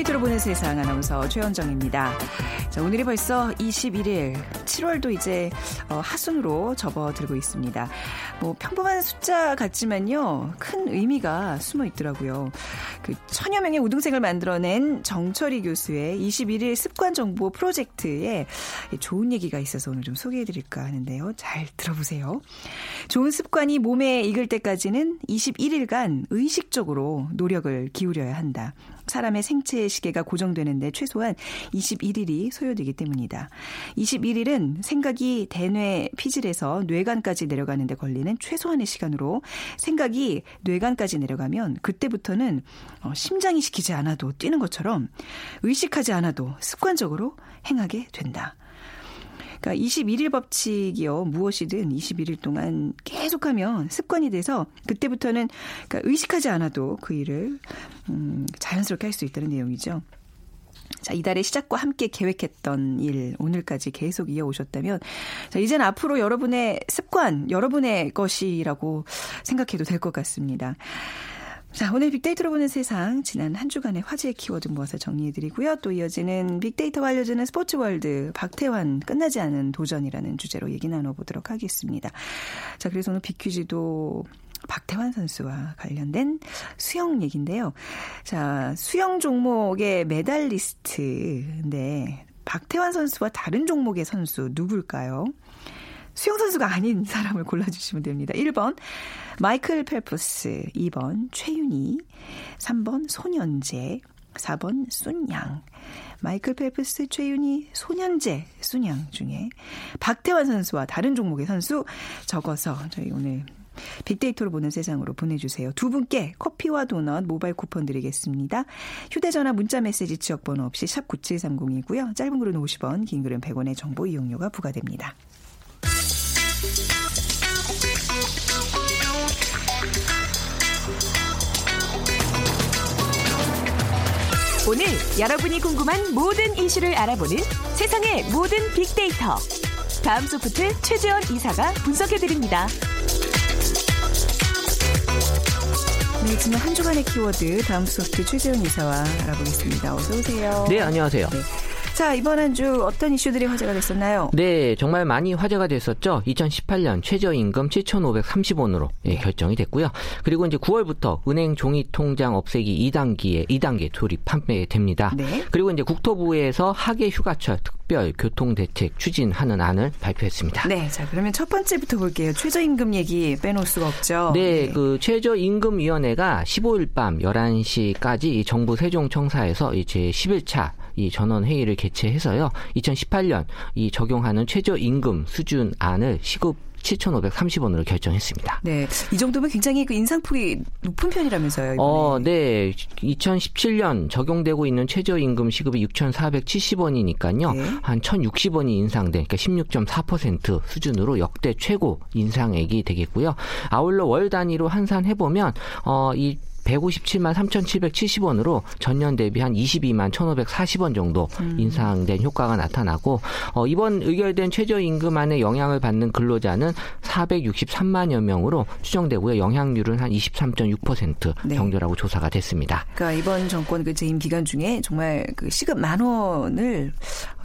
빅데이터로 보는 세상 아나운서 최현정입니다. 자, 오늘이 벌써 21일, 7월도 이제 어, 하순으로 접어들고 있습니다. 뭐 평범한 숫자 같지만요, 큰 의미가 숨어 있더라고요. 그 천여 명의 우등생을 만들어낸 정철희 교수의 21일 습관 정보 프로젝트에 좋은 얘기가 있어서 오늘 좀 소개해 드릴까 하는데요. 잘 들어보세요. 좋은 습관이 몸에 익을 때까지는 21일간 의식적으로 노력을 기울여야 한다. 사람의 생체 시계가 고정되는데 최소한 21일이 소요되기 때문이다. 21일은 생각이 대뇌 피질에서 뇌관까지 내려가는데 걸리는 최소한의 시간으로 생각이 뇌관까지 내려가면 그때부터는 어, 심장이 시키지 않아도 뛰는 것처럼 의식하지 않아도 습관적으로 행하게 된다. 그러니까 21일 법칙이요. 무엇이든 21일 동안 계속하면 습관이 돼서 그때부터는 그러니까 의식하지 않아도 그 일을 음, 자연스럽게 할 수 있다는 내용이죠. 자, 이달의 시작과 함께 계획했던 일, 오늘까지 계속 이어오셨다면, 자, 이젠 앞으로 여러분의 습관, 여러분의 것이라고 생각해도 될 것 같습니다. 자, 오늘 빅데이터로 보는 세상 지난 한 주간의 화제 키워드 모아서 정리해드리고요. 또 이어지는 빅데이터가 알려주는 스포츠월드 박태환 끝나지 않은 도전이라는 주제로 얘기 나눠보도록 하겠습니다. 자, 그래서 오늘 빅퀴즈도 박태환 선수와 관련된 수영 얘기인데요. 자, 수영 종목의 메달리스트인데 박태환 선수와 다른 종목의 선수 누굴까요? 수영선수가 아닌 사람을 골라주시면 됩니다. 1번, 마이클 펠프스. 2번, 최윤희. 3번, 손현재. 4번, 순양. 마이클 펠프스, 최윤희, 손현재, 순양 중에 박태환 선수와 다른 종목의 선수 적어서 저희 오늘 빅데이터로 보는 세상으로 보내주세요. 두 분께 커피와 도넛 모바일 쿠폰 드리겠습니다. 휴대전화 문자메시지 지역번호 없이 샵 9730이고요. 짧은 글은 50원, 긴 글은 100원의 정보 이용료가 부과됩니다. 오늘 여러분이 궁금한 모든 이슈를 알아보는 세상의 모든 빅데이터. 다음 소프트 최재원 이사가 분석해드립니다. 네, 지난 한 주간의 키워드 다음 소프트 최재원 이사와 알아보겠습니다. 어서 오세요. 네, 안녕하세요. 네. 자, 이번 한 주 어떤 이슈들이 화제가 됐었나요? 네, 정말 많이 화제가 됐었죠. 2018년 최저임금 7,530원으로 예, 결정이 됐고요. 그리고 이제 9월부터 은행 종이 통장 없애기 2단계에 2단계 조립 판매됩니다. 네. 그리고 이제 국토부에서 하계 휴가철 특별 교통 대책 추진하는 안을 발표했습니다. 네, 자 그러면 첫 번째부터 볼게요. 최저임금 얘기 빼놓을 수가 없죠. 네, 네. 그 최저임금위원회가 15일 밤 11시까지 정부 세종청사에서 이제 10일차 이 전원 회의를 개최해서요. 2018년 이 적용하는 최저 임금 수준안을 시급 7,530원으로 결정했습니다. 네. 이 정도면 굉장히 그 인상폭이 높은 편이라면서요. 이번에. 어, 네. 2017년 적용되고 있는 최저임금 시급이 6,470원이니까요. 네. 한 1,060원이 인상된 그러니까 16.4% 수준으로 역대 최고 인상액이 되겠고요. 아울러 월 단위로 환산해 보면 어, 이 157만 3,770원으로 전년 대비 한 22만 1,540원 정도 음. 인상된 효과가 나타나고 어, 이번 의결된 최저임금 안에 영향을 받는 근로자는 463만여 명으로 추정되고요. 영향률은 한 23.6% 네. 정도라고 조사가 됐습니다. 그러니까 이번 정권 그 재임 기간 중에 정말 그 시급 만 원을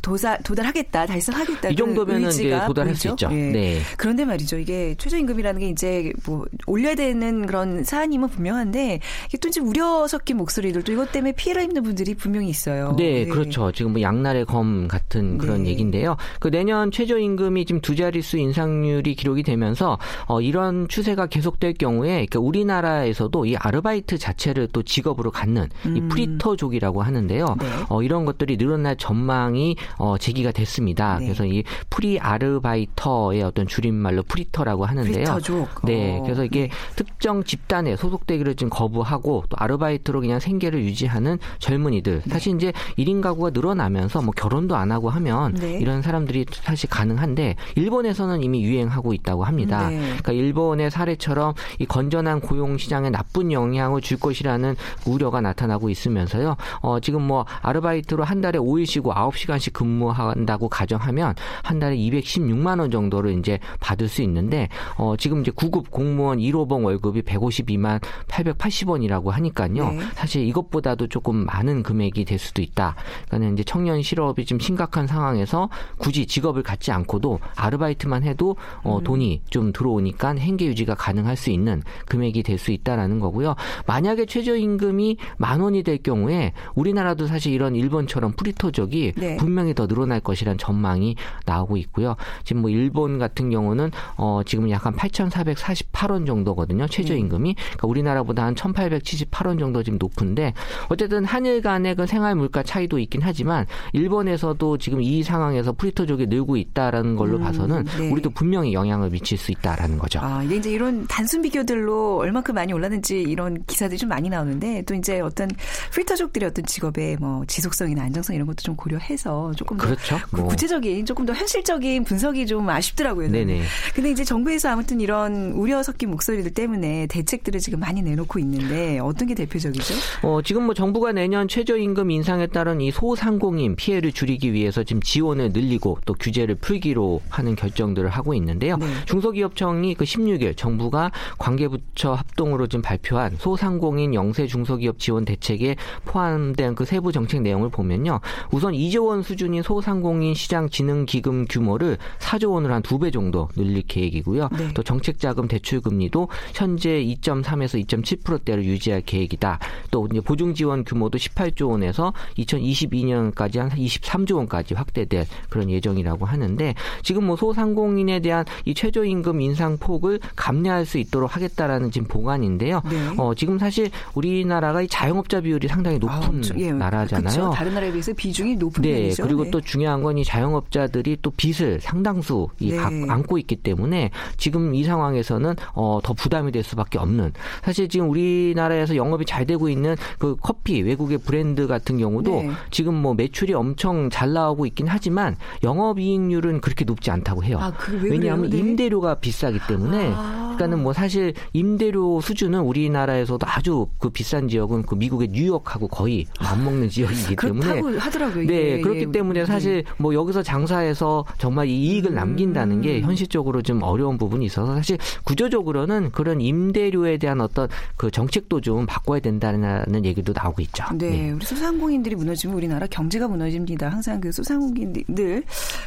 도사, 도달하겠다, 달성하겠다. 이 정도면은 이제 도달할 보이죠? 수 있죠. 예. 네. 그런데 말이죠. 이게 최저임금이라는 게 이제 뭐 올려야 되는 그런 사안임은 분명한데 이게 또 이제 우려 섞인 목소리들도 이것 때문에 피해를 입는 분들이 분명히 있어요. 네, 네. 그렇죠. 지금 뭐 양날의 검 같은 그런 네. 얘기인데요. 그 내년 최저임금이 지금 두 자릿수 인상률이 기록이 되면서 어, 이런 추세가 계속될 경우에 그러니까 우리나라에서도 이 아르바이트 자체를 또 직업으로 갖는 음. 이 프리터족이라고 하는데요. 네. 어, 이런 것들이 늘어날 전망이 어, 제기가 됐습니다. 네. 그래서 이 프리 아르바이터의 어떤 줄임말로 프리터라고 하는데요. 프리터족. 네, 어, 그래서 이게 네. 특정 집단에 소속되기를 지금 거부하고 또 아르바이트로 그냥 생계를 유지하는 젊은이들. 네. 사실 이제 1인 가구가 늘어나면서 뭐 결혼도 안 하고 하면 네. 이런 사람들이 사실 가능한데 일본에서는 이미 유행하고 있다고 합니다. 네. 그러니까 일본의 사례처럼 이 건전한 고용 시장에 나쁜 영향을 줄 것이라는 우려가 나타나고 있으면서요. 어, 지금 뭐 아르바이트로 한 달에 5일 쉬고 9시간씩 근무한다고 가정하면 한 달에 216만 원 정도를 이제 받을 수 있는데 어 지금 이제 9급 공무원 1호봉 월급이 152만 880원이라고 하니까요. 네. 사실 이것보다도 조금 많은 금액이 될 수도 있다. 그러니까 이제 청년 실업이 좀 심각한 상황에서 굳이 직업을 갖지 않고도 아르바이트만 해도 어 음. 돈이 좀 들어오니까 행계 유지가 가능할 수 있는 금액이 될 수 있다라는 거고요. 만약에 최저임금이 만 원이 될 경우에 우리나라도 사실 이런 일본처럼 프리토족이 네. 분명 히 더 늘어날 것이란 전망이 나오고 있고요. 지금 뭐 일본 같은 경우는 어 지금 약간 8,448원 정도거든요. 최저임금이. 그러니까 우리나라보다 한 1,878원 정도 지금 높은데 어쨌든 한일 간의 그 생활 물가 차이도 있긴 하지만 일본에서도 지금 이 상황에서 프리토족이 늘고 있다라는 걸로 음, 봐서는 네. 우리도 분명히 영향을 미칠 수 있다라는 거죠. 아, 이게 이제 이런 단순 비교들로 얼마큼 많이 올랐는지 이런 기사들이 좀 많이 나오는데 또 이제 어떤 프리터족들의 어떤 직업의 뭐 지속성이나 안정성 이런 것도 좀 고려해서 조금 더 그렇죠. 뭐. 구체적인 조금 더 현실적인 분석이 좀 아쉽더라고요. 네네. 근데 이제 정부에서 아무튼 이런 우려 섞인 목소리들 때문에 대책들을 지금 많이 내놓고 있는데 어떤 게 대표적이죠? 어, 지금 뭐 정부가 내년 최저임금 인상에 따른 이 소상공인 피해를 줄이기 위해서 지금 지원을 늘리고 또 규제를 풀기로 하는 결정들을 하고 있는데요. 네. 중소기업청이 그 16일 정부가 관계부처 합동으로 지금 발표한 소상공인 영세 중소기업 지원 대책에 포함된 그 세부 정책 내용을 보면요. 우선 2조 원 수준 인 소상공인 시장 진흥 기금 규모를 4조 원으로 한두 배 정도 늘릴 계획이고요. 네. 또 정책 자금 대출 금리도 현재 2.3에서 2.7%대로 유지할 계획이다. 또 이제 보증 지원 규모도 18조 원에서 2022년까지 한 23조 원까지 확대될 그런 예정이라고 하는데 지금 뭐 소상공인에 대한 이 최저임금 인상 폭을 감내할 수 있도록 하겠다라는 지금 보관인데요. 네. 어, 지금 사실 우리나라가 이 자영업자 비율이 상당히 높은 아, 예, 나라잖아요. 그쵸? 다른 나라에 비해서 비중이 높은 네, 편이죠. 그리고 네. 또 중요한 건 이 자영업자들이 또 빚을 상당수 이 네. 안고 있기 때문에 지금 이 상황에서는 어, 더 부담이 될 수밖에 없는. 사실 지금 우리나라에서 영업이 잘 되고 있는 그 커피 외국의 브랜드 같은 경우도 네. 지금 뭐 매출이 엄청 잘 나오고 있긴 하지만 영업이익률은 그렇게 높지 않다고 해요. 아, 왜냐하면 네. 임대료가 비싸기 때문에 아. 그러니까는 뭐 사실 임대료 수준은 우리나라에서도 아주 그 비싼 지역은 그 미국의 뉴욕하고 거의 맞먹는 지역이기 때문에 하더라고요. 네, 예, 그렇기 예. 때문에 사실 뭐 여기서 장사해서 정말 이익을 음. 남긴다는 게 현실적으로 좀 어려운 부분이 있어서 사실 구조적으로는 그런 임대료에 대한 어떤 그 정책도 좀 바꿔야 된다는 얘기도 나오고 있죠. 네, 네. 우리 소상공인들이 무너지면 우리나라 경제가 무너집니다. 항상 그 소상공인들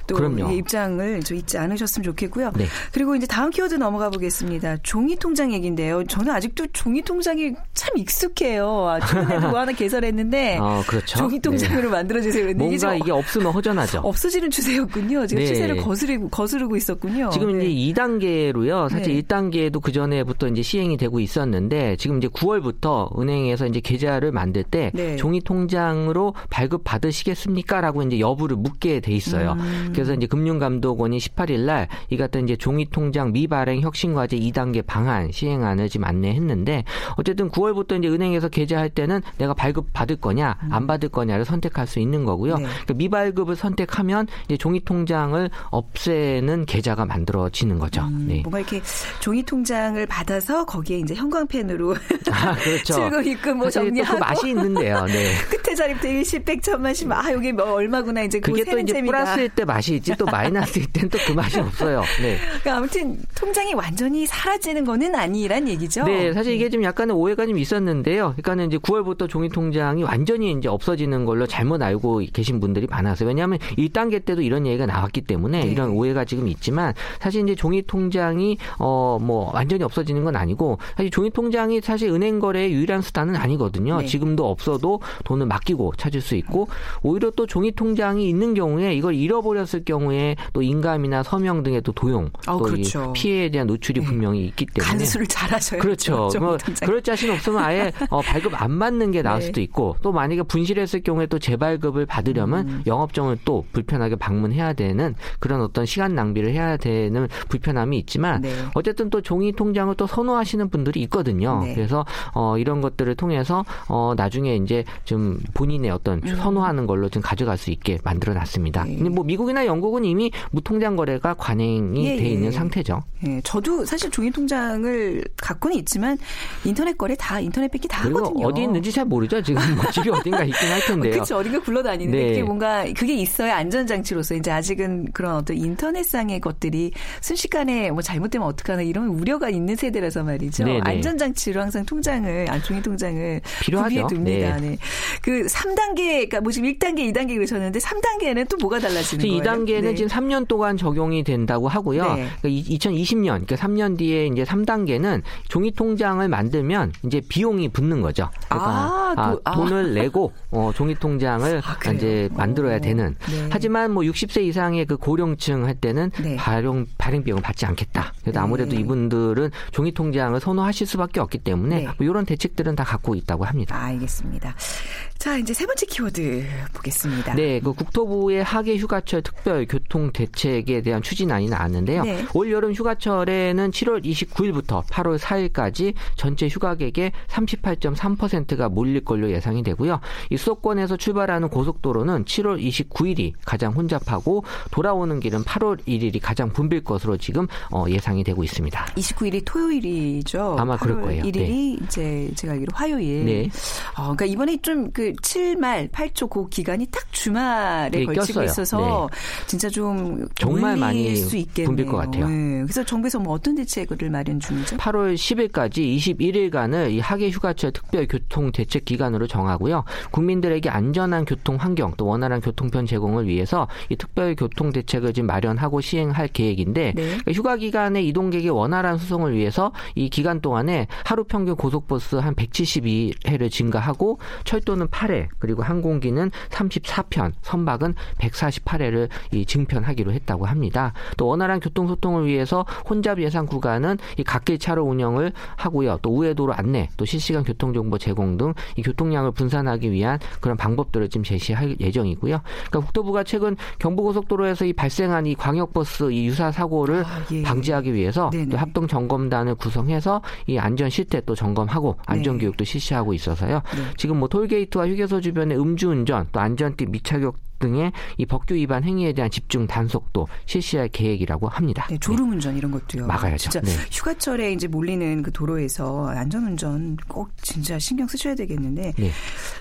또 그럼요. 입장을 좀 잊지 않으셨으면 좋겠고요. 네. 그리고 이제 다음 키워드 넘어가 보겠습니다. 종이 통장 얘기인데요. 저는 아직도 종이 통장이 참 익숙해요. 아, 최근에도 뭐 하나 개설했는데 어, 그렇죠. 종이 통장으로 네. 만들어 주세요. 뭔가 이게, 이게 없으면 허전하죠. 없어지는 추세였군요. 지금 네. 추세를 거스르고 거스르고 있었군요. 지금 네. 이제 2단계로요. 사실 네. 1단계도 그 전에부터 이제 시행이 되고 있었는데 지금 이제 9월부터 은행에서 이제 계좌를 만들 때 네. 종이 통장으로 발급 받으시겠습니까라고 이제 여부를 묻게 돼 있어요. 음. 그래서 이제 금융감독원이 18일 날 이 같은 이제 종이 통장 미발행 혁신 과제 2단계 방안 시행안을 지금 안내했는데 어쨌든 9월부터 이제 은행에서 계좌할 때는 내가 발급 받을 거냐 안 받을 거냐를 선택할 수 있는 거고요. 네. 그러니까 미발급을 선택하면 이제 종이 통장을 없애는 계좌가 만들어지는 거죠. 음, 네. 뭔가 이렇게 종이 통장을 받아서 거기에 이제 형광펜으로 아, 그렇죠. 출금 입금 뭐 정리하고 그 맛이 있는데요. 네. 끝에 자리부터 일십 백천만씩 아 여기 뭐 얼마구나 이제 그게 또 이제 셈이다. 플러스일 때 맛이 있지 또 마이너스일 때는 또그 맛이 없어요. 네. 그러니까 아무튼 통장이 완전히 사라지는 거는 아니란 얘기죠. 네, 사실 이게 좀 약간의 오해가 좀 있었는데요. 그러니까는 이제 9월부터 종이 통장이 완전히 이제 없어지는 걸로 잘못 알고 계신 분들이 많았어요. 왜냐하면 1단계 때도 이런 얘기가 나왔기 때문에 네. 이런 오해가 지금 있지만 사실 이제 종이 통장이 어 뭐 완전히 없어지는 건 아니고 사실 종이 통장이 사실 은행 거래의 유일한 수단은 아니거든요. 네. 지금도 없어도 돈을 맡기고 찾을 수 있고 오히려 또 종이 통장이 있는 경우에 이걸 잃어버렸을 경우에 또 인감이나 서명 등의 또 도용 어, 또 그렇죠. 피해에 대한 노출이 네. 분명 히 있기 때문에 간수를 잘하셔야 그렇죠. 뭐 그럴 자신 없으면 아예 어, 발급 안 받는 게 나을 네. 수도 있고 또 만약에 분실했을 경우에 또 재발급을 받으려면 음. 영업정을 또 불편하게 방문해야 되는 그런 어떤 시간 낭비를 해야 되는 불편함이 있지만 네. 어쨌든 또 종이 통장을 또 선호하시는 분들이 있거든요. 네. 그래서 어, 이런 것들을 통해서 어, 나중에 이제 좀 본인의 어떤 음. 선호하는 걸로 좀 가져갈 수 있게 만들어 놨습니다. 네. 근데 뭐 미국이나 영국은 이미 무통장 거래가 관행이 예, 돼 예. 있는 상태죠. 예. 저도 사실 종이 통장을 갖고는 있지만 인터넷 거래 다 인터넷 뺏기 다 하거든요. 어디 있는지 잘 모르죠. 지금 뭐 집이 어딘가 있긴 할 텐데요. 그렇죠. 어딘가 굴러다니는데 네. 이게 뭔가 그게 있어야 안전장치로서 이제 아직은 그런 어떤 인터넷상의 것들이 순식간에 뭐 잘못되면 어떡하나 이런 우려가 있는 세대라서 말이죠. 네네. 안전장치로 항상 통장을, 아, 종이 통장을 필요하죠. 둡니다. 네. 네. 그 3단계, 그러니까 뭐 지금 1단계, 2단계 그러셨는데 3단계는 또 뭐가 달라지는 거예요? 2단계는 네. 지금 3년 동안 적용이 된다고 하고요. 네. 그러니까 2020년, 그러니까 3년 뒤에 이제 3단계는 종이 통장을 만들면 이제 비용이 붙는 거죠. 그러니까 아, 아, 아. 돈을 내고 어, 종이 통장을 아, 이제 만들어야 오. 되는. 네. 하지만 뭐 60세 이상의 그 고령층 할 때는 네. 발용 발행 비용을 받지 않겠다. 그래서 네. 아무래도 이분들은 종이 통장을 선호하실 수밖에 없기 때문에 뭐 이런 대책들은 다 갖고 있다고 합니다. 알겠습니다. 자, 이제 세 번째 키워드 보겠습니다. 네, 그 국토부의 하계 휴가철 특별 교통 대책에 대한 추진안이 나왔는데요. 네. 올 여름 휴가철에는 7월 29일부터 8월 4일까지 전체 휴가객의 38.3%가 몰릴 걸로 예상이 되고요. 이 수도권에서 출발하는 고속도로는 7월 29일이 가장 혼잡하고 돌아오는 길은 8월 1일이 가장 붐빌 것으로 지금 어, 예상이 되고 있습니다. 29일이 토요일이죠. 아마 그럴 거예요. 1일이 네. 이제 제가 알기로 화요일. 네. 어, 그러니까 이번에 좀그 7말, 8초 그 기간이 딱 주말에 네, 걸치고 꼈어요. 있어서 네. 진짜 좀 정말 많이 수 있겠네요. 붐빌 것 같아요. 네. 그래서 정부에서 뭐 어떤 대책을 마련 중이죠? 8월 10일까지 21일간을 이 하계 휴가철 특별 교통 대책 기간으로 정하고요. 국민들에게 안전한 교통 환경 또 원활한 교통편 제공을 위해서 이 특별 교통 대책을 지금 마련하고 시행할 계획인데 네. 그러니까 휴가 기간에 이동객의 원활한 수송을 위해서 이 기간 동안에 하루 평균 고속버스 한 172회를 증가하고 철도는 8회 그리고 항공기는 34편, 선박은 148회를 이 증편하기로 했다고 합니다. 또 원활한 교통 소통을 위해서 혼잡 예상 구간은 이 갓길 차로 운영을 하고요. 또 우회도로 안내, 또 실시간 교통 정보 제공 등 이 교통량을 분산하기 위한 그런 방법들을 지금 제시할 예정이고요. 그러니까 국토부가 최근 경부고속도로에서 이 발생한 이 광역버스 이 유사 사고를 아, 예. 방지하기 위해서 또 합동 점검단을 구성해서 이 안전 실태 또 점검하고 안전 교육도 네. 실시하고 있어서요. 네. 지금 뭐 톨게이트와 휴게소 주변의 음주운전 또 안전띠 미착용 등의 이 법규 위반 행위에 대한 집중 단속도 실시할 계획이라고 합니다. 네, 졸음 운전 네. 이런 것도요. 막아야죠. 진짜 네. 휴가철에 이제 몰리는 그 도로에서 안전 운전 꼭 진짜 신경 쓰셔야 되겠는데 네.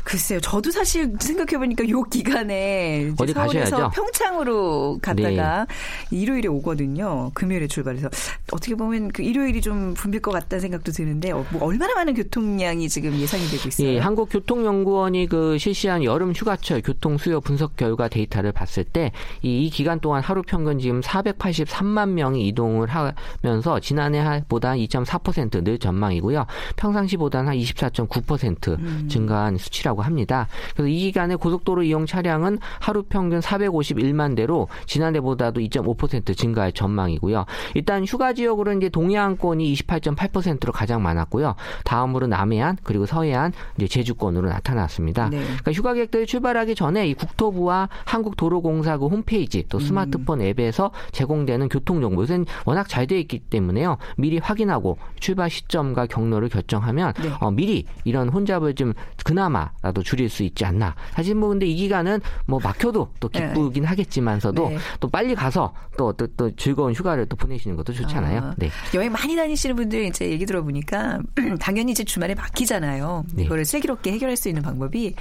글쎄요. 저도 사실 생각해 보니까 요 기간에 어디 가셔야죠? 평창으로 갔다가 네. 일요일에 오거든요. 금요일에 출발해서 어떻게 보면 그 일요일이 좀 붐빌 것 같다는 생각도 드는데 어, 뭐 얼마나 많은 교통량이 지금 예상이 되고 있어요. 예, 한국교통연구원이 그 실시한 여름 휴가철 교통 수요 분석 결 결과 데이터를 봤을 때이 기간 동안 하루 평균 지금 483만 명이 이동을 하면서 지난해보다 2.4%늘 전망이고요. 평상시보다는 한 24.9% 음. 증가한 수치라고 합니다. 그래서 이 기간에 고속도로 이용 차량은 하루 평균 451만 대로 지난해보다도 2.5% 증가할 전망이고요. 일단 휴가 지역으로 이제 동해안권이 28.8%로 가장 많았고요. 다음으로 남해안 그리고 서해안 이제 제주권으로 나타났습니다. 네. 그러니까 휴가객들이 출발하기 전에 이 국토부와 한국도로공사 그 홈페이지 또 음. 스마트폰 앱에서 제공되는 교통정보 요새는 워낙 잘 되어 있기 때문에요. 미리 확인하고 출발 시점과 경로를 결정하면 네. 어, 미리 이런 혼잡을 좀 그나마라도 줄일 수 있지 않나. 사실 뭐 근데 이 기간은 뭐 막혀도 또 네. 기쁘긴 네. 하겠지만서도 네. 또 빨리 가서 또, 또, 또 즐거운 휴가를 또 보내시는 것도 좋잖아요. 아, 네. 여행 많이 다니시는 분들 이제 얘기 들어보니까 당연히 이제 주말에 막히잖아요. 네. 이거를 슬기롭게 해결할 수 있는 방법이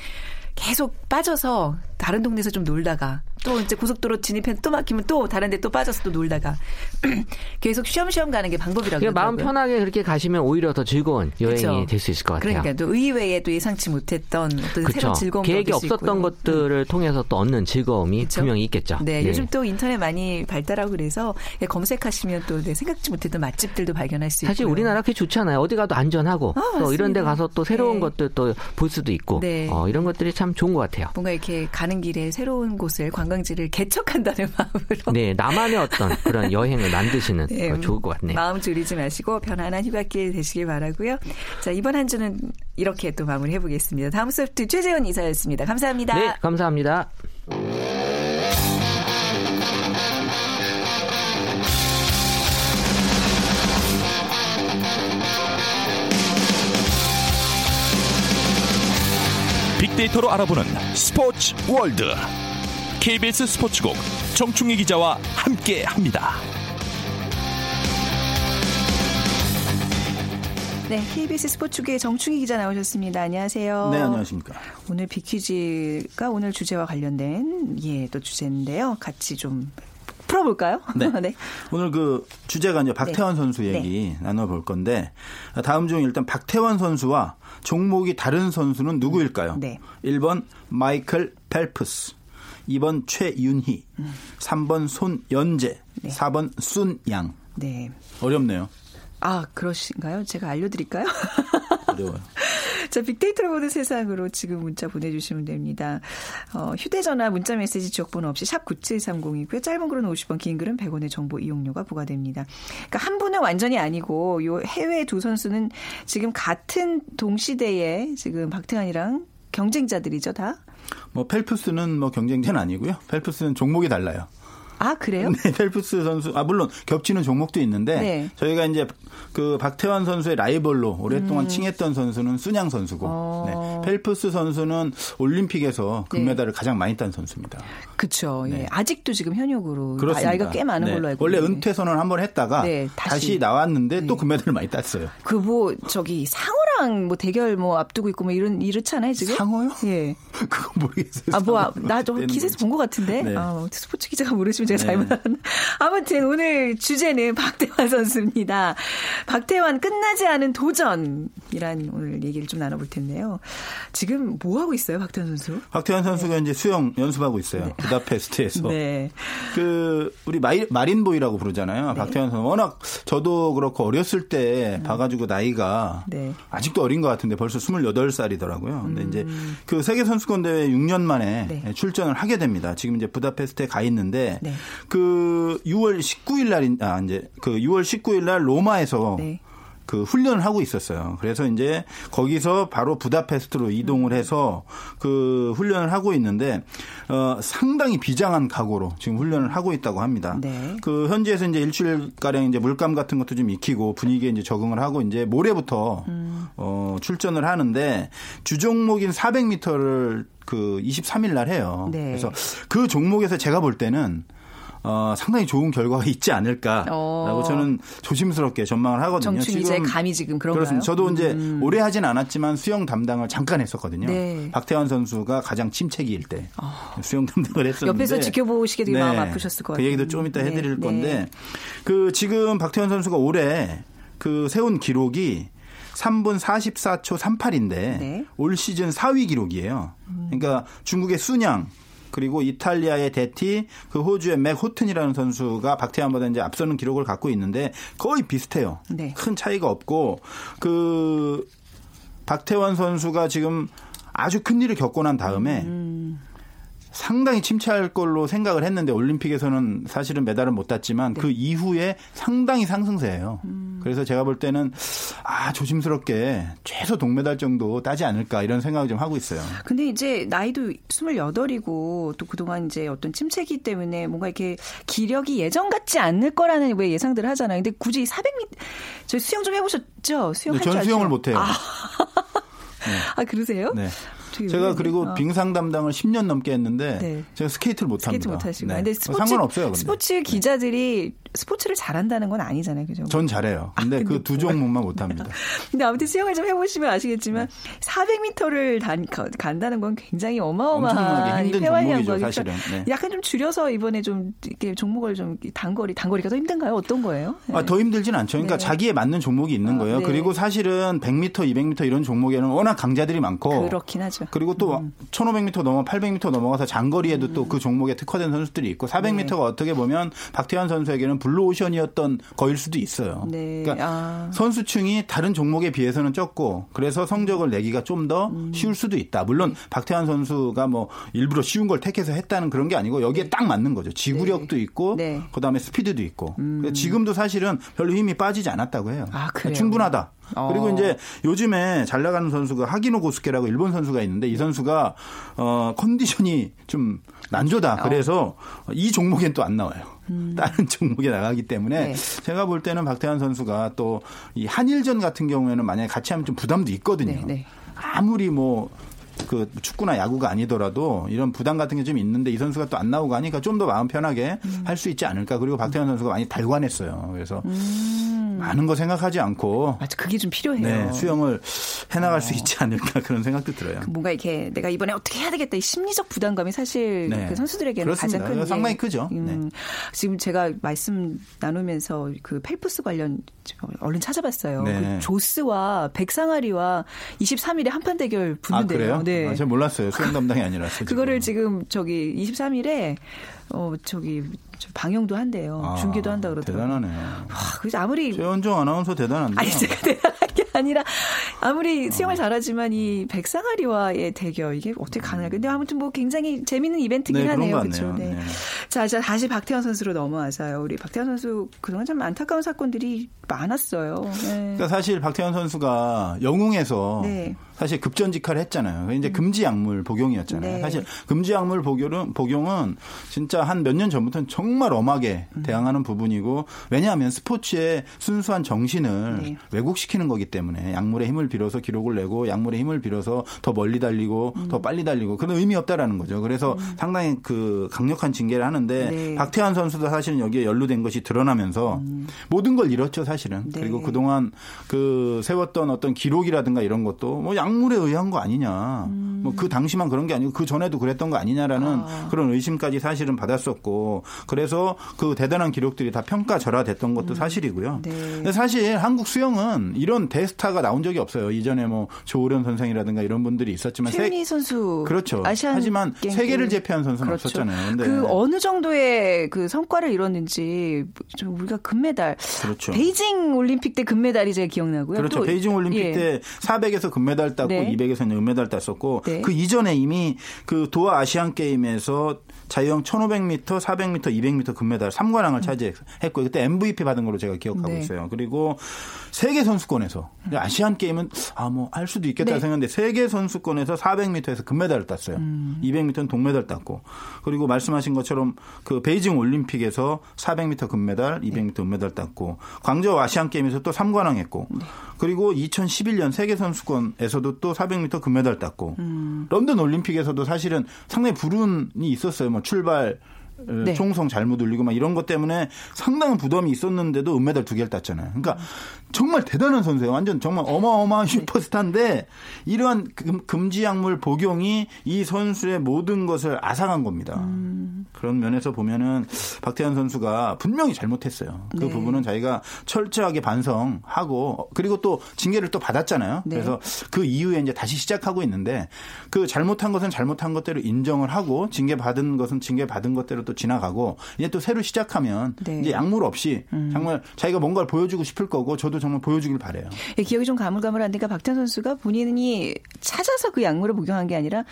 계속 빠져서 다른 동네에서 좀 놀다가 또 이제 고속도로 진입해 또 막히면 또 다른 데 또 빠져서 또 놀다가 계속 쉬엄쉬엄 가는 게 방법이라고 그러니까 마음 편하게 그렇게 가시면 오히려 더 즐거운 여행이 그렇죠. 될수 있을 것 같아요. 그러니까 또 의외에 또 예상치 못했던 또 그렇죠. 새로운 즐거움 계획이 없었던 것들을 음. 통해서 또 얻는 즐거움이 그렇죠? 분명히 있겠죠. 네, 네, 요즘 또 인터넷 많이 발달하고 그래서 검색하시면 또 네, 생각지 못했던 맛집들도 발견할 수 있고 사실 우리나라 그게 좋잖아요. 어디 가도 안전하고 어, 또 이런 데 가서 또 새로운 네. 것들 또 볼 수도 있고 네. 어, 이런 것들이 참 좋은 것 같아요. 뭔가 이렇게 가는 길에 새로운 곳을 관광지를 개척한다는 마음으로. 네, 나만의 어떤 그런 여행을 만드시는 네, 좋을 것 같네요. 마음 졸이지 마시고 편안한 휴가길 되시길 바라고요. 자, 이번 한 주는 이렇게 또 마무리해 보겠습니다. 다음 소프트 최재원 이사였습니다. 감사합니다. 네, 감사합니다. 빅데이터로 알아보는 스포츠 월드. KBS 스포츠국 정충희 기자와 함께 합니다. 네, KBS 스포츠계 정충희 기자 나오셨습니다. 안녕하세요. 네, 안녕하십니까. 오늘 비퀴즈가 오늘 주제와 관련된 예, 또 주제인데요. 같이 좀 풀어볼까요? 네. 네. 오늘 그 주제가 이제 박태환 네. 선수 얘기 네. 나눠볼 건데 다음 중 일단 박태환 선수와 종목이 다른 선수는 누구일까요? 네. 1번 마이클 펠프스, 2번 최윤희, 음. 3번 손연재, 네. 4번 순양. 네. 어렵네요. 아, 그러신가요? 제가 알려드릴까요? 어려워요. 자, 빅데이터를 보는 세상으로 지금 문자 보내주시면 됩니다. 어, 휴대전화, 문자메시지 지역번호 없이 샵 9730이고요. 짧은 글은 50원, 긴 글은 100원의 정보 이용료가 부과됩니다. 그러니까 한 분은 완전히 아니고 요 해외 두 선수는 지금 같은 동시대에 지금 박태환이랑 경쟁자들이죠, 다? 뭐 펠프스는 뭐 경쟁자는 아니고요. 펠프스는 종목이 달라요. 아 그래요? 네, 펠프스 선수 아 물론 겹치는 종목도 있는데 네. 저희가 이제 그 박태환 선수의 라이벌로 오랫동안 음. 칭했던 선수는 순양 선수고 어. 네, 펠프스 선수는 올림픽에서 금메달을 네. 가장 많이 딴 선수입니다. 그렇죠. 예. 네. 아직도 지금 현역으로 그렇습니다. 나이가 꽤 많은 네. 걸로 알고 원래 은퇴 선언을 한번 했다가 네, 다시. 다시. 나왔는데 또 금메달을 많이 땄어요. 그 뭐 저기 상어랑 뭐 대결 뭐 앞두고 있고 뭐 이런 이렇잖아요 지금. 상어요? 예. 그거 모르겠어요. 아뭐 나도 기사에서 본 것 같은데. 아, 스포츠 기자가 모르시면 제가 네. 잘못 알았나. 아무튼 오늘 주제는 박태환 선수입니다. 박태환 끝나지 않은 도전이란 오늘 얘기를 좀 나눠볼 텐데요. 지금 뭐 하고 있어요, 박태환 선수? 박태환 선수가 네. 이제 수영 연습하고 있어요. 네. 부다페스트에서. 네. 그 우리 마이, 마린보이라고 부르잖아요. 네. 박태환 선수 워낙 저도 그렇고 어렸을 때 음. 봐가지고 나이가 네. 아직도 어린 것 같은데 벌써 28살이더라고요. 근데 음. 이제 그 세계 선수권 대회 6년 만에 네. 출전을 하게 됩니다. 지금 이제 부다페스트에 가 있는데 네. 그 6월 19일 날인 아 이제 그 6월 19일 날 로마에서 네. 그 훈련을 하고 있었어요. 그래서 이제 거기서 바로 부다페스트로 이동을 해서 그 훈련을 하고 있는데 어 상당히 비장한 각오로 지금 훈련을 하고 있다고 합니다. 네. 그 현지에서 이제 일주일 가량 이제 물감 같은 것도 좀 익히고 분위기에 이제 적응을 하고 이제 모레부터 음. 어 출전을 하는데 주 종목인 400m를 그 23일 날 해요. 네. 그래서 그 종목에서 제가 볼 때는 어, 상당히 좋은 결과가 있지 않을까라고 어. 저는 조심스럽게 전망을 하거든요. 정춘 이제 감이 지금 그런가요? 그렇습니다. 저도 이제 음. 오래 하진 않았지만 수영 담당을 잠깐 했었거든요. 네. 박태환 선수가 가장 침체기일 때 어. 수영 담당을 했었는데 옆에서 지켜보시게 되게 네. 마음 아프셨을 것 같아요. 그 얘기도 좀 이따 네. 해드릴 네. 건데 그 지금 박태환 선수가 올해 그 세운 기록이 3분 44초 38인데 올 시즌 4위 기록이에요. 음. 그러니까 중국의 순양 그리고 이탈리아의 데티, 그 호주의 맥 호튼이라는 선수가 박태환보다 이제 앞서는 기록을 갖고 있는데 거의 비슷해요. 네. 큰 차이가 없고 그 박태환 선수가 지금 아주 큰 일을 겪고 난 다음에 음. 상당히 침체할 걸로 생각을 했는데 올림픽에서는 사실은 메달을 못 땄지만 네. 그 이후에 상당히 상승세예요. 음. 그래서 제가 볼 때는 아 조심스럽게 최소 동메달 정도 따지 않을까 이런 생각을 좀 하고 있어요. 근데 이제 나이도 28이고 또 그동안 이제 어떤 침체기 때문에 뭔가 이렇게 기력이 예전 같지 않을 거라는 왜 예상들을 하잖아요. 근데 굳이 400m 저 수영 좀 해보셨죠? 수영 네, 전 수영을 못해요. 아. 네. 아 그러세요? 네. 제가 그리고 어. 빙상 담당을 10년 넘게 했는데 네. 제가 스케이트를 못 합니다. 스케이트 못 하시고. 네. 근데 스포츠, 상관없어요. 근데. 스포츠 기자들이 스포츠를 잘한다는 건 아니잖아요. 그죠? 전 잘해요. 근데, 아, 그두 종목만 못 합니다. 근데 아무튼 수영을 좀 해보시면 아시겠지만 네. 400m를 단, 간다는 건 굉장히 어마어마한 힘든 종목이죠, 사실은. 네. 약간 좀 줄여서 이번에 좀 이렇게 종목을 좀 단거리, 단거리가 더 힘든가요? 어떤 거예요? 네. 아, 더 힘들진 않죠. 그러니까 네. 자기에 맞는 종목이 있는 아, 거예요. 네. 그리고 사실은 100m, 200m 이런 종목에는 워낙 강자들이 많고 그렇긴 하죠. 그리고 또 음. 1500m 넘어 800m 넘어가서 장거리에도 음. 또그 종목에 특화된 선수들이 있고 400m가 어떻게 보면 박태환 선수에게는 블루오션이었던 거일 수도 있어요. 네. 그러니까 아. 선수층이 다른 종목에 비해서는 적고 그래서 성적을 내기가 좀더 음. 쉬울 수도 있다. 물론 네. 박태환 선수가 뭐 일부러 쉬운 걸 택해서 했다는 그런 게 아니고 여기에 네. 딱 맞는 거죠. 지구력도 네. 있고 네. 그다음에 스피드도 있고 음. 지금도 사실은 별로 힘이 빠지지 않았다고 해요. 아, 그러니까 충분하다. 어. 그리고 이제 요즘에 잘 나가는 선수가 하기노 고스케라고 일본 선수가 있는데 이 선수가 어 컨디션이 좀 난조다. 그래서 어. 이 종목엔 또 안 나와요. 음. 다른 종목에 나가기 때문에 네. 제가 볼 때는 박태환 선수가 또 이 한일전 같은 경우에는 만약에 같이 하면 좀 부담도 있거든요. 네, 네. 아무리 뭐그 축구나 야구가 아니더라도 이런 부담 같은 게 좀 있는데 이 선수가 또 안 나오고 하니까 좀 더 마음 편하게 음. 할수 있지 않을까. 그리고 박태환 선수가 많이 달관했어요. 그래서 음. 음. 많은 거 생각하지 않고 맞아 그게 좀 필요해요. 네, 수영을 해나갈 어. 수 있지 않을까 그런 생각도 들어요. 그 뭔가 이렇게 내가 이번에 어떻게 해야 되겠다 이 심리적 부담감이 사실 네. 그 선수들에게는 그렇습니다. 가장 큰 상당히 크죠. 음, 네. 지금 제가 말씀 나누면서 그 펠프스 관련 얼른 찾아봤어요. 네. 그 조스와 백상아리와 23일에 한판 대결 붙는데요. 아, 그래요? 네. 아, 제가 몰랐어요. 수영 담당이 아니라서. 그거를 지금 저기 23일에 어 저기 방영도 한대요. 아, 중계도 한다 그러더라고요. 대단하네요. 와, 그래서 아무리 최원정 아나운서 대단한데. 아니 제가 대단한 게 아니라 아무리 수영을 어. 잘하지만 이 백상아리와의 대결 이게 어떻게 가능할까? 근데 아무튼 뭐 굉장히 재밌는 이벤트긴 네, 하네요. 그렇죠. 네. 네. 자, 자 다시 박태환 선수로 넘어와서요. 우리 박태환 선수 그동안 참 안타까운 사건들이 많았어요. 네. 그러니까 사실 박태환 선수가 영웅에서 네. 사실 급전직하를 했잖아요. 이제 음. 금지 약물 복용이었잖아요. 네. 사실 금지 약물 복용은 복용은 진짜 한 몇 년 전부터는 정말 엄하게 음. 대항하는 부분이고 왜냐하면 스포츠의 순수한 정신을 네. 왜곡시키는 거기 때문에 약물의 힘을 빌어서 기록을 내고 약물의 힘을 빌어서 더 멀리 달리고 음. 더 빨리 달리고 그런 의미 없다라는 거죠. 그래서 음. 상당히 그 강력한 징계를 하는데 네. 박태환 선수도 사실은 여기에 연루된 것이 드러나면서 음. 모든 걸 잃었죠 사실은. 네. 그리고 그동안 그 세웠던 어떤 기록이라든가 이런 것도 뭐 약물에 의한 거 아니냐. 음. 뭐그 당시만 그런 게 아니고 그 전에도 그랬던 거 아니냐라는 아. 그런 의심까지 사실은 받았었고 그래서 그 대단한 기록들이 다 평가절하됐던 것도 음. 사실이고요. 네. 근데 사실 한국 수영은 이런 대스타가 나온 적이 없어요. 이전에 뭐 조우련 선생이라든가 이런 분들이 있었지만 최은희 선수 그렇죠. 하지만 세계를 제패한 선수는 그렇죠. 없었잖아요. 그 어느 정도의 그 성과를 이뤘는지 좀 우리가 금메달 그렇죠. 베이징 올림픽 때 금메달이 제가 기억나고요. 그렇죠. 베이징 올림픽 예. 때 400에서 금메달 땄고 네. 200에서는 은메달 땄었고 네. 그 이전에 이미 그 도하 아시안 게임에서 자유형 1500m, 400m, 200m 금메달 3관왕을 차지했고 그때 MVP 받은 걸로 제가 기억하고 네. 있어요. 그리고 세계 선수권에서 아시안 게임은 아 뭐 할 수도 있겠다 네. 생각했는데 세계 선수권에서 400m에서 금메달을 땄어요. 음. 200m는 동메달 땄고 그리고 말씀하신 것처럼 그 베이징 올림픽에서 400m 금메달, 200m 은메달 땄고 광저우 아시안 게임에서 또 3관왕 했고 네. 그리고 2011년 세계 선수권에서도 또 400m 금메달 땄고 음. 런던 올림픽에서도 사실은 상당히 불운이 있었어요. 뭐 출발 네. 총성 잘못 울리고 막 이런 것 때문에 상당한 부담이 있었는데도 은메달 두 개를 땄잖아요. 그러니까 정말 대단한 선수예요. 완전 정말 어마어마한 네. 슈퍼스타인데 이러한 금, 지 약물 복용이 이 선수의 모든 것을 아상한 겁니다. 음. 그런 면에서 보면은 박태환 선수가 분명히 잘못했어요. 그 네. 부분은 자기가 철저하게 반성하고 그리고 또 징계를 또 받았잖아요. 네. 그래서 그 이후에 이제 다시 시작하고 있는데 그 잘못한 것은 잘못한 것대로 인정을 하고 징계 받은 것은 징계 받은 것대로 또 지나가고 이제 또 새로 시작하면 네. 이제 약물 없이 음. 정말 자기가 뭔가를 보여주고 싶을 거고 저도 정말 보여주길 바래요. 예, 기억이 좀 가물가물한데가 박찬 선수가 본인이 찾아서 그 약물을 복용한 게 아니라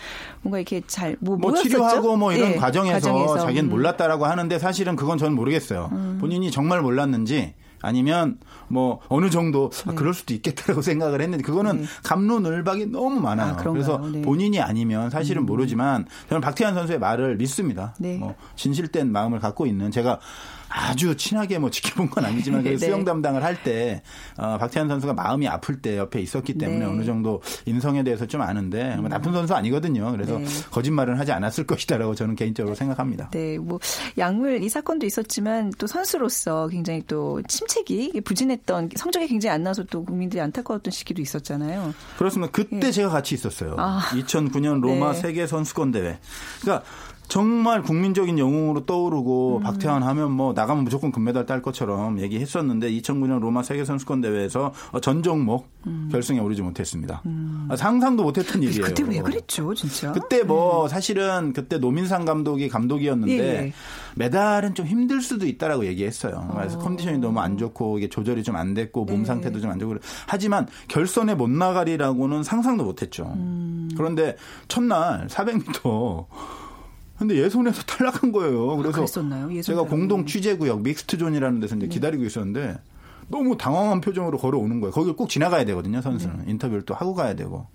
뭔가 이렇게 잘뭐 뭐 치료하고 뭐 이런 예, 과정에서, 과정에서, 자기는 음. 몰랐다라고 하는데 사실은 그건 저는 모르겠어요. 음. 본인이 정말 몰랐는지 아니면 뭐 어느 정도 아, 네. 아, 그럴 수도 있겠다라고 생각을 했는데 그거는 네. 감론을박이 너무 많아요. 아, 그래서 네. 본인이 아니면 사실은 음. 모르지만 저는 박태환 선수의 말을 믿습니다. 네. 뭐 진실된 마음을 갖고 있는 제가 아주 친하게 뭐 지켜본 건 아니지만 네. 수영 담당을 할 때 어, 박태환 선수가 마음이 아플 때 옆에 있었기 때문에 네. 어느 정도 인성에 대해서 좀 아는데 뭐 나쁜 선수 아니거든요. 그래서 네. 거짓말은 하지 않았을 것이다라고 저는 개인적으로 생각합니다. 네, 뭐 약물 이 사건도 있었지만 또 선수로서 굉장히 또 침체기 부진했던 성적이 굉장히 안 나서 또 국민들이 안타까웠던 시기도 있었잖아요. 그렇습니다. 그때 예. 제가 같이 있었어요. 아. 2009년 로마 네. 세계 선수권 대회. 그러니까 정말 국민적인 영웅으로 떠오르고 음. 박태환 하면 뭐 나가면 무조건 금메달 딸 것처럼 얘기했었는데 2009년 로마 세계 선수권 대회에서 전 종목 음. 결승에 오르지 못했습니다. 음. 아, 상상도 못했던 일이에요. 그때 왜 그랬죠, 진짜? 그때 뭐 음. 사실은 그때 노민상 감독이 감독이었는데 예, 예. 메달은 좀 힘들 수도 있다라고 얘기했어요. 그래서 어. 컨디션이 너무 안 좋고 이게 조절이 좀 안 됐고 몸 예. 상태도 좀 안 좋고 하지만 결선에 못 나가리라고는 상상도 못했죠. 음. 그런데 첫날 400m 근데 예선에서 탈락한 거예요. 아, 그래서 아, 제가 공동 취재구역 믹스트존이라는 데서 이제 네. 기다리고 있었는데 너무 당황한 표정으로 걸어오는 거예요. 거길 꼭 지나가야 되거든요, 선수는. 네. 인터뷰를 또 하고 가야 되고.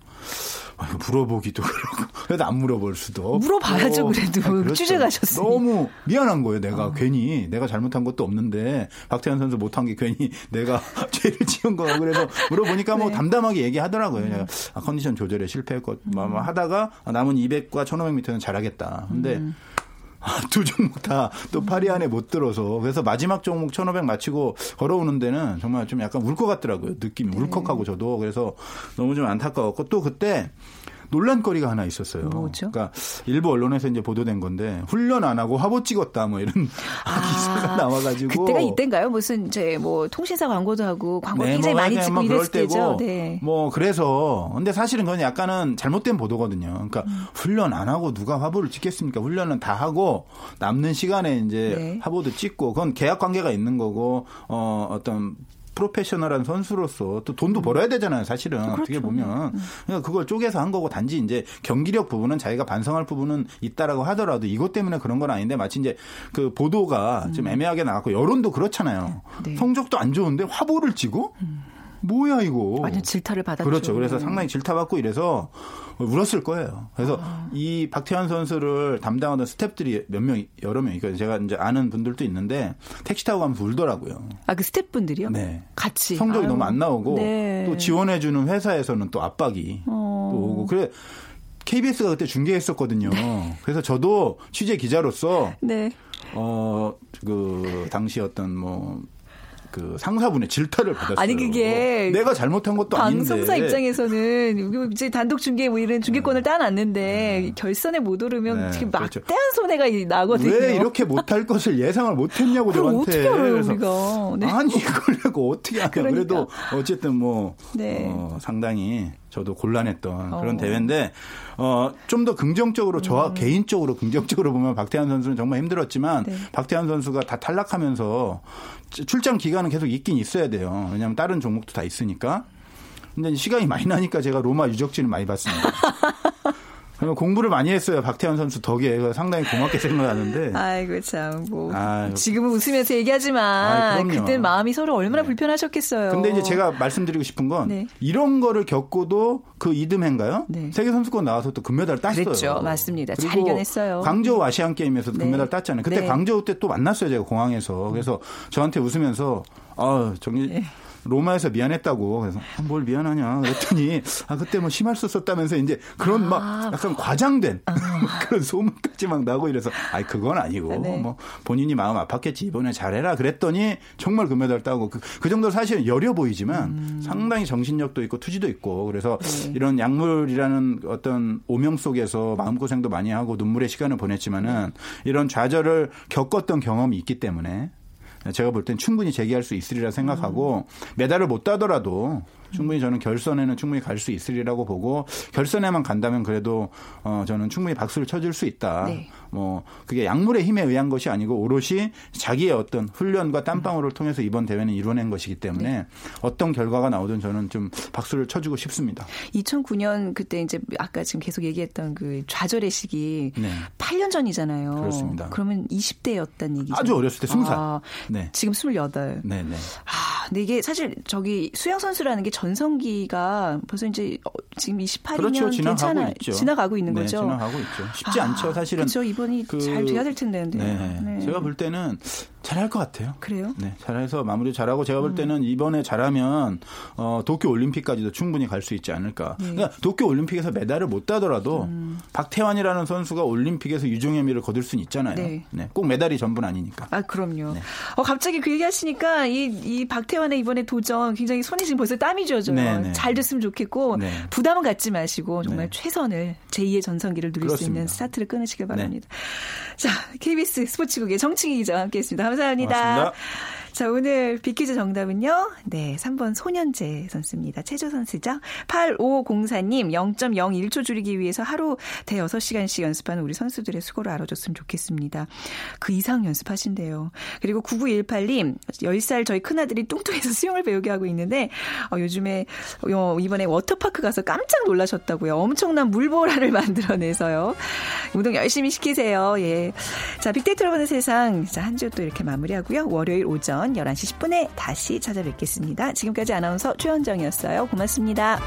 아, 물어보기도 그렇고 그래도 안 물어볼 수도 물어봐야죠 그래도 아, 그렇죠. 취재 가셨어요. 너무 미안한 거예요. 내가 어. 괜히 내가 잘못한 것도 없는데 박태환 선수 못한 게 괜히 내가 죄를 지은 거고 그래서 물어보니까 뭐 네. 뭐 담담하게 얘기하더라고요. 음. 아, 컨디션 조절에 실패했고 음. 하다가 남은 200과 1,500m는 잘하겠다. 근데 음. 두 종목 다 또 파리 안에 못 들어서 그래서 마지막 종목 1500 마치고 걸어오는 데는 정말 좀 약간 울 것 같더라고요. 느낌이 네. 울컥하고 저도 그래서 너무 좀 안타까웠고 또 그때 논란거리가 하나 있었어요. 뭐죠? 그러니까 일부 언론에서 이제 보도된 건데 훈련 안 하고 화보 찍었다 뭐 이런 아, 기사가 나와가지고 그때가 이때인가요? 무슨 이제 뭐 통신사 광고도 하고 광고 네, 굉장히 뭐 많이 찍고 뭐 이랬을 때죠. 네. 뭐 그래서 근데 사실은 그건 약간은 잘못된 보도거든요. 그러니까 음. 훈련 안 하고 누가 화보를 찍겠습니까? 훈련은 다 하고 남는 시간에 이제 네. 화보도 찍고 그건 계약 관계가 있는 거고 어 어떤 프로페셔널한 선수로서 또 돈도 음. 벌어야 되잖아요, 사실은. 그렇죠. 어떻게 보면. 음. 그러니까 그걸 쪼개서 한 거고 단지 이제 경기력 부분은 자기가 반성할 부분은 있다라고 하더라도 이것 때문에 그런 건 아닌데 마치 이제 그 보도가 음. 좀 애매하게 나왔고 여론도 그렇잖아요. 네. 성적도 안 좋은데 화보를 찍어? 음. 뭐야 이거. 완전 질타를 받았죠. 그렇죠. 그래서 상당히 질타받고 이래서 울었을 거예요. 그래서 아. 이 박태환 선수를 담당하던 스탭들이 몇 명, 여러 명, 그러니까 제가 이제 아는 분들도 있는데 택시 타고 가면서 울더라고요. 아, 그 스탭분들이요? 네. 같이. 성적이 아유. 너무 안 나오고 네. 또 지원해주는 회사에서는 또 압박이 어. 또 오고. 그래. KBS가 그때 중계했었거든요. 네. 그래서 저도 취재 기자로서 네. 어, 그, 당시 어떤 뭐, 그 상사분의 질타를 받았어요. 아니 그게 내가 잘못한 것도 방송사 아닌데. 방송사 입장에서는 이제 단독 중계 뭐 이런 중계권을 네. 따놨는데 네. 결선에 못 오르면 네. 지금 그렇죠. 막대한 손해가 나거든요. 왜 이렇게 못할 것을 예상을 못했냐고 저한테. 어떻게 알아요, 우리가. 네. 아니 이걸 내고 어떻게 하냐. 그러니까. 그래도 어쨌든 뭐 네. 어, 상당히 저도 곤란했던 그런 어. 대회인데 어, 좀 더 긍정적으로 저 음. 개인적으로 긍정적으로 보면 박태환 선수는 정말 힘들었지만 네. 박태환 선수가 다 탈락하면서 출장 기간은 계속 있긴 있어야 돼요. 왜냐하면 다른 종목도 다 있으니까. 근데 시간이 많이 나니까 제가 로마 유적지를 많이 봤습니다. 공부를 많이 했어요. 박태환 선수 덕에 상당히 고맙게 생각하는데. 아이고 참 뭐. 아유. 지금은 웃으면서 얘기하지만 그때 마음이 서로 얼마나 네. 불편하셨겠어요. 근데 이제 제가 말씀드리고 싶은 건 네. 이런 거를 겪고도 그 이듬해인가요? 네. 세계 선수권 나와서 또 금메달 땄어요. 그렇죠. 맞습니다. 잘 이겨냈어요. 광저우 아시안 게임에서도 네. 금메달 땄잖아요. 그때 네. 광저우 때 또 만났어요. 제가 공항에서. 그래서 저한테 웃으면서 아, 정리 네. 로마에서 미안했다고 그래서 아, 뭘 미안하냐 그랬더니 아 그때 뭐 심할 수 없었다면서 이제 그런 막 아. 약간 과장된 아. 그런 소문까지 막 나고 이래서 아이 그건 아니고 네. 뭐 본인이 마음 아팠겠지 이번에 잘해라 그랬더니 정말 금메달 따고 그, 그 정도 사실은 여려 보이지만 음. 상당히 정신력도 있고 투지도 있고 그래서 네. 이런 약물이라는 어떤 오명 속에서 마음고생도 많이 하고 눈물의 시간을 보냈지만은 이런 좌절을 겪었던 경험이 있기 때문에 제가 볼 땐 충분히 제기할 수 있으리라 생각하고 메달을 못 따더라도 충분히 저는 결선에는 충분히 갈 수 있으리라고 보고 결선에만 간다면 그래도 어 저는 충분히 박수를 쳐줄 수 있다. 네. 뭐 그게 약물의 힘에 의한 것이 아니고 오롯이 자기의 어떤 훈련과 땀방울을 통해서 이번 대회는 이뤄낸 것이기 때문에 네. 어떤 결과가 나오든 저는 좀 박수를 쳐주고 싶습니다. 2009년 그때 이제 아까 지금 계속 얘기했던 그 좌절의 시기 네. 8년 전이잖아요. 그렇습니다. 그러면 20대였단 얘기죠. 아주 어렸을 때 20살. 아, 네. 지금 28. 네, 네. 아, 근데 이게 사실 저기 수영 선수라는 게 전성기가 벌써 이제 어, 지금 28이년 그렇죠. 지나가고 괜찮아 있죠. 지나가고 있는 네, 거죠. 지나가고 있죠. 쉽지 아, 않죠. 사실은. 그렇죠. 이번이 그, 잘 돼야 될 텐데. 네. 네. 제가 볼 때는 잘할 것 같아요. 그래요? 네, 잘해서 마무리 잘하고 제가 볼 음. 때는 음. 이번에 잘하면 어, 도쿄 올림픽까지도 충분히 갈 수 있지 않을까. 네. 그러니까 도쿄 올림픽에서 메달을 못 따더라도 음. 박태환이라는 선수가 올림픽에서 유종의 미를 거둘 수는 있잖아요. 네. 네. 꼭 메달이 전부는 아니니까. 아, 그럼요. 네. 어, 갑자기 그 얘기 하시니까 이, 이 박태환의 이번에 도전 굉장히 손이 지금 벌써 땀이 져져요. 네, 네. 잘 됐으면 좋겠고 네. 부담은 갖지 마시고 정말 최선을 제2의 전성기를 누릴 그렇습니다. 수 있는 스타트를 끊으시길 바랍니다. 자, KBS 스포츠국의 정칭희 기자와 함께했습니다. 감사합니다. 고맙습니다. 자, 오늘 비키즈 정답은요. 네, 3번 소년재 선수입니다. 체조 선수죠. 8504님 0.01초 줄이기 위해서 하루 대 6시간씩 연습하는 우리 선수들의 수고를 알아줬으면 좋겠습니다. 그 이상 연습하신대요. 그리고 9918님 10살 저희 큰아들이 뚱뚱해서 수영을 배우게 하고 있는데 어, 요즘에 어, 이번에 워터파크 가서 깜짝 놀라셨다고요. 엄청난 물보라를 만들어내서요. 운동 열심히 시키세요. 예. 자, 빅데이터로 보는 세상. 자, 한 주 또 이렇게 마무리하고요. 월요일 오전 오전 11시 10분에 다시 찾아뵙겠습니다. 지금까지 아나운서 최현정이었어요. 고맙습니다.